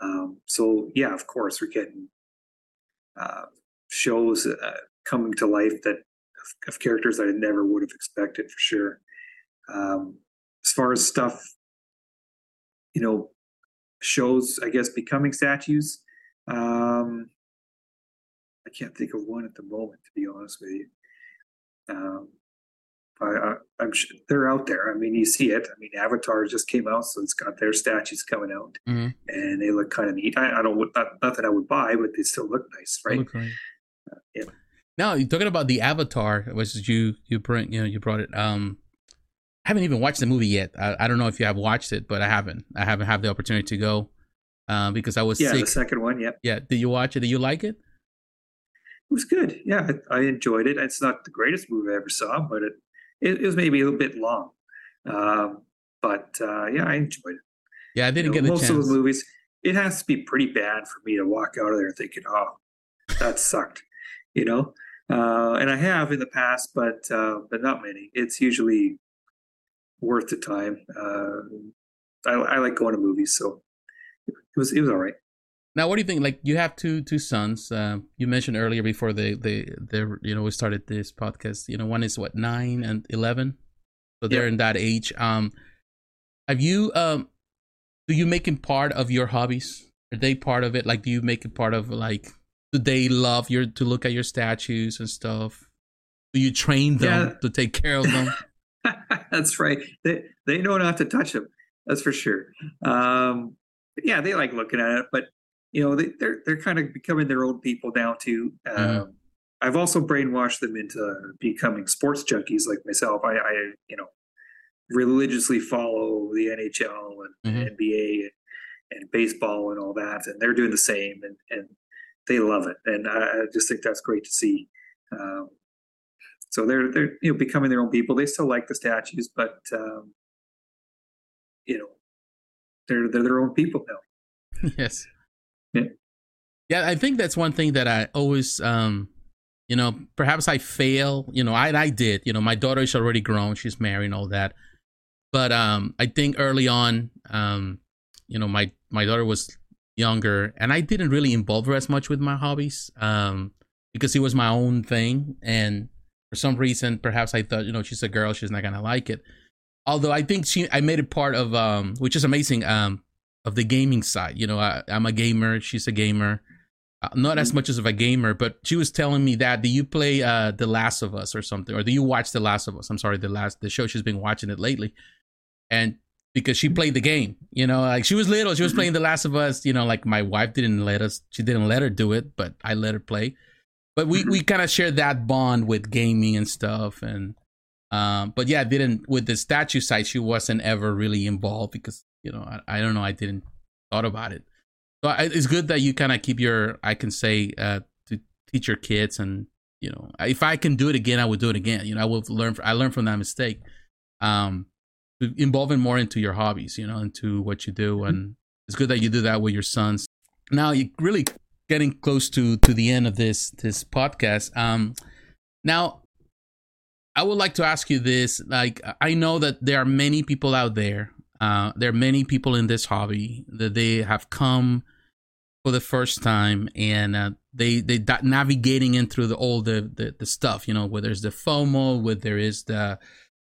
B: Um, so yeah, of course, we're getting uh, shows uh, coming to life that of, of, characters that I never would have expected for sure. Um, as far as stuff, you know, shows, I guess, becoming statues. Um, I can't think of one at the moment, to be honest with you. Um, I, am sure they're out there. I mean, you see it. I mean, Avatar just came out, so it's got their statues coming out, mm-hmm. and they look kind of neat. I, I don't not, not that I would buy, but they still look nice, right? Look.
A: Uh, yeah. Now you're talking about the Avatar, which you you bring you know you brought it. Um, I haven't even watched the movie yet. I, I don't know if you have watched it, but I haven't. I haven't had the opportunity to go uh, because I was
B: yeah,
A: sick.
B: the second one. Yeah,
A: Yeah, did you watch it? Did you like it?
B: It was good. Yeah, I, I enjoyed it. It's not the greatest movie I ever saw, but it it, it was maybe a little bit long. Um, but uh, yeah, I enjoyed it.
A: Yeah, I didn't
B: You know,
A: get the
B: most
A: chance.
B: of the movies. It has to be pretty bad for me to walk out of there thinking, "Oh, that sucked," you know. Uh, and I have in the past, but uh, but not many. It's usually worth the time. Uh, I, I like going to movies, so it was it was all right.
A: Now, what do you think? Like, you have two two sons. Uh, you mentioned earlier before they they they you know we started this podcast. You know, one is what nine and eleven, so they're
B: Yeah.
A: in that age. Um, have you um, do you make it part of your hobbies? Are they part of it? Like, do you make it part of like? Do they love your to look at your statues and stuff? Do you train them
B: Yeah.
A: to take care of them?
B: That's right. They they know not to touch them. That's for sure. Um, yeah, they like looking at it, but you know they, they're they're kind of becoming their own people now too. Um,
A: Mhm.
B: I've also brainwashed them into becoming sports junkies like myself. I, I you know religiously follow the NHL and
A: Mhm.
B: NBA and, and baseball and all that, and they're doing the same, and and they love it, and I, I just think that's great to see. Um, so they're they're you know becoming their own people. They still like the statues, but um, you know they're they're their own people now.
A: yes.
B: Yeah.
A: Yeah, I think that's one thing that I always um you know, perhaps I fail, you know, I I did, you know, my daughter is already grown, she's married and all that. But um I think early on um you know, my my daughter was younger and I didn't really involve her as much with my hobbies um because it was my own thing and for some reason perhaps I thought, you know, she's a girl, she's not to like it. Although I think she I made it part of um which is amazing um of the gaming side. You know, I, I'm a gamer. She's a gamer. Uh, not as much as of a gamer, but she was telling me that. Do you play uh, The Last of Us or something, or do you watch The Last of Us? I'm sorry, the last the show. She's been watching it lately, and because she played the game, you know, like she was little, she was playing The Last of Us. You know, like my wife didn't let us. She didn't let her do it, but I let her play. But we we kind of shared that bond with gaming and stuff, and um, but yeah, didn't with the statue site. She wasn't ever really involved because you know I, I don't know I didn't thought about it. So I, it's good that you kind of keep your I can say uh, to teach your kids and you know if I can do it again I would do it again. You know I will learn I learned from that mistake. Um, involving more into your hobbies, you know, into what you do, and it's good that you do that with your sons. Now you're really getting close to to the end of this this podcast. Um, now I would like to ask you this. Like, I know that there are many people out there. Uh, there are many people in this hobby that they have come for the first time and uh, they they navigating in through the all the, the the stuff. You know, where there's the FOMO, where there is the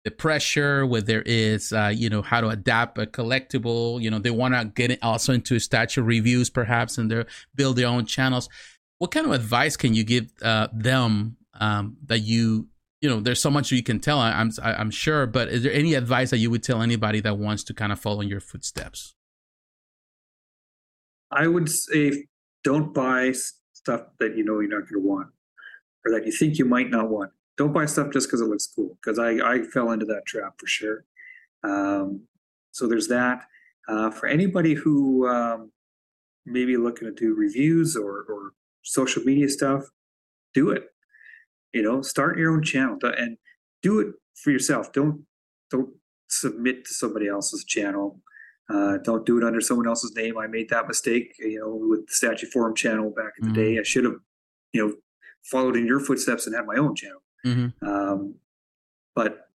A: the pressure, where there is uh, you know how to adapt a collectible. You know, they want to get it also into statue reviews, perhaps, and they build their own channels. What kind of advice can you give uh, them um, that you you know there's so much you can tell I- i'm I- i'm sure but is there any advice that you would tell anybody that wants to kind of follow in your footsteps
B: I would say don't buy stuff that you know you're not going to want or that you think you might not want. Don't buy stuff just because it looks cool. Because I, I fell into that trap for sure. Um, so there's that. Uh, for anybody who um, maybe looking to do reviews or, or social media stuff, do it. You know, start your own channel and do it for yourself. Don't don't submit to somebody else's channel. Uh, don't do it under someone else's name. I made that mistake, you know, with the Statue Forum channel back in the
A: Mhm.
B: day. I should have, you know, followed in your footsteps and had my own channel.
A: mm-hmm.
B: Um, but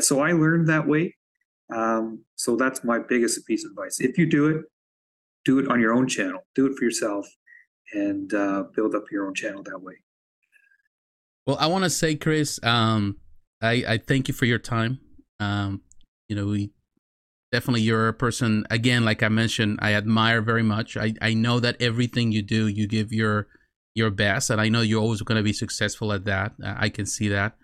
B: so I learned that way. Um, so that's my biggest piece of advice. If you do it, do it on your own channel. Do it for yourself, and uh, build up your own channel that way.
A: Well i want to say Kris um i i thank you for your time. Um you know we definitely you're a person again like i mentioned i admire very much. I i know that everything you do you give your your best and i know you're always going to be successful at that. Uh, i can see that.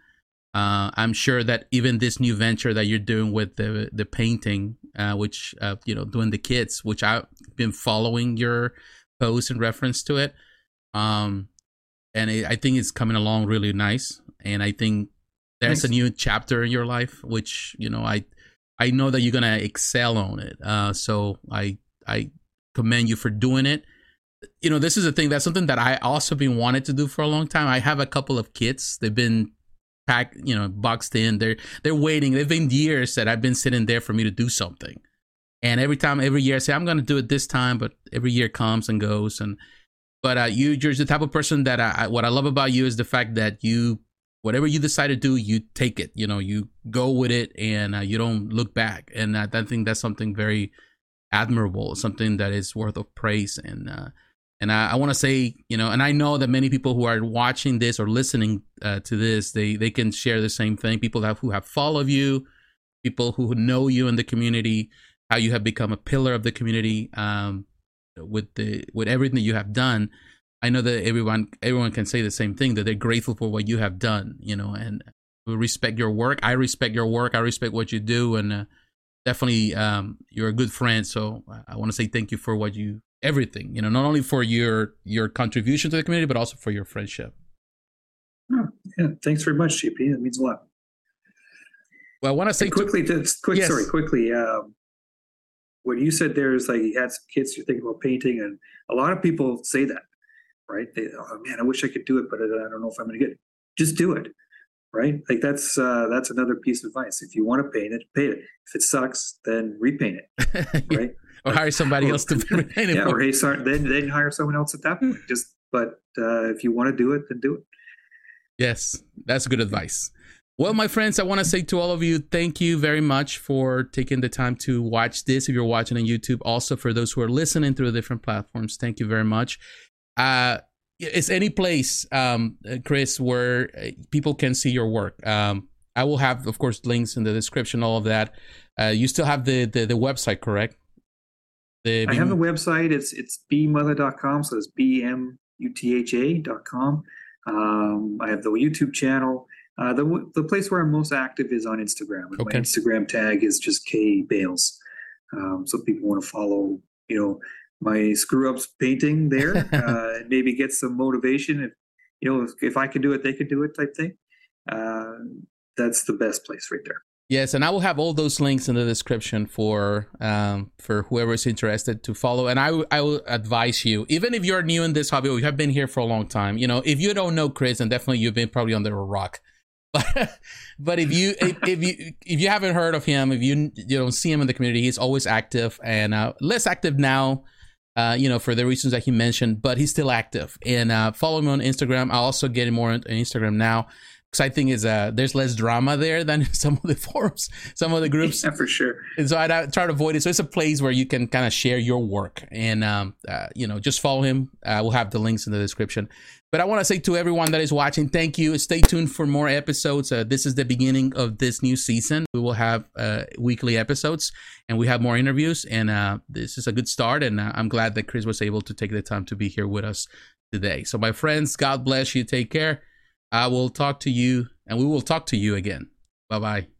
A: Uh, I'm sure that even this new venture that you're doing with the the painting, uh, which uh, you know, doing the kids, which I've been following your posts in reference to it, um, and it, I think it's coming along really nice. And I think there's Thanks. a new chapter in your life, which you know I I know that you're gonna excel on it. Uh, so I I commend you for doing it. You know, this is a thing that's something that I also been wanted to do for a long time. I have a couple of kids. They've been packed, you know, boxed in. They're they're waiting. They've been years that I've been sitting there for me to do something. And every time, every year, I say I'm going to do it this time, but every year comes and goes. And but uh, you, you're the type of person that I, what I love about you is the fact that you, whatever you decide to do, you take it. You know, you go with it, and uh, you don't look back. And uh, I think that's something very admirable, something that is worth of praise. And uh, and I, I want to say, you know, and I know that many people who are watching this or listening uh, to this, they they can share the same thing. People have who have followed you, people who know you in the community, how you have become a pillar of the community um, with the with everything that you have done. I know that everyone everyone can say the same thing that they're grateful for what you have done, you know, and we respect your work. I respect your work. I respect what you do, and uh, definitely um, you're a good friend. So I want to say thank you for what you everything you know not only for your your contribution to the community but also for your friendship
B: oh, yeah thanks very much JP that means a lot
A: well i want to say
B: quickly to, quick yes. sorry quickly um, what you said there is like you had some kids you're thinking about painting and a lot of people say that right they oh man i wish i could do it but i don't know if i'm going to get it just do it right like that's uh, that's another piece of advice if you want to paint it paint it if it sucks then repaint it right
A: or hire somebody else to paint
B: it. Yeah, or hey, sorry, then then hire someone else at that point. Just but uh, if you want to do it, then do it.
A: Yes, that's good advice. Well, my friends, I want to say to all of you, thank you very much for taking the time to watch this. If you're watching on YouTube, also for those who are listening through different platforms, thank you very much. Uh, is any place, um, Kris, where uh, people can see your work? Um, I will have, of course, links in the description, all of that. Uh, you still have the, the, the website, correct?
B: The I have a website. It's it's bmutha.com. So it's b m u t h a.com. Um, I have the YouTube channel. Uh, the the place where I'm most active is on Instagram. And okay. My Instagram tag is just K Bales. Um, so people want to follow, you know, my screw ups painting there, uh, and maybe get some motivation. If you know, if, if, I can do it, they can do it, type thing. Uh, that's the best place right there.
A: Yes, and I will have all those links in the description for um, for whoever is interested to follow. And I, w- I will advise you, even if you're new in this hobby or you have been here for a long time, you know, if you don't know Kris, and definitely you've been probably under a rock. But but if you if, if you if you haven't heard of him, if you you don't see him in the community, he's always active and uh, less active now. Uh, you know, for the reasons that he mentioned, but he's still active. And uh, follow him on Instagram. I also get him more on Instagram now because I think is uh there's less drama there than some of the forums, some of the groups.
B: Yeah, for sure.
A: And so I try to avoid it. So it's a place where you can kind of share your work and um uh, you know just follow him. Uh, we'll have the links in the description. But I want to say to everyone that is watching, thank you. Stay tuned for more episodes. Uh, this is the beginning of this new season. We will have uh, weekly episodes and we have more interviews. And uh, this is a good start. And uh, I'm glad that Kris was able to take the time to be here with us today. So, my friends, God bless you. Take care. I will talk to you and we will talk to you again. Bye bye.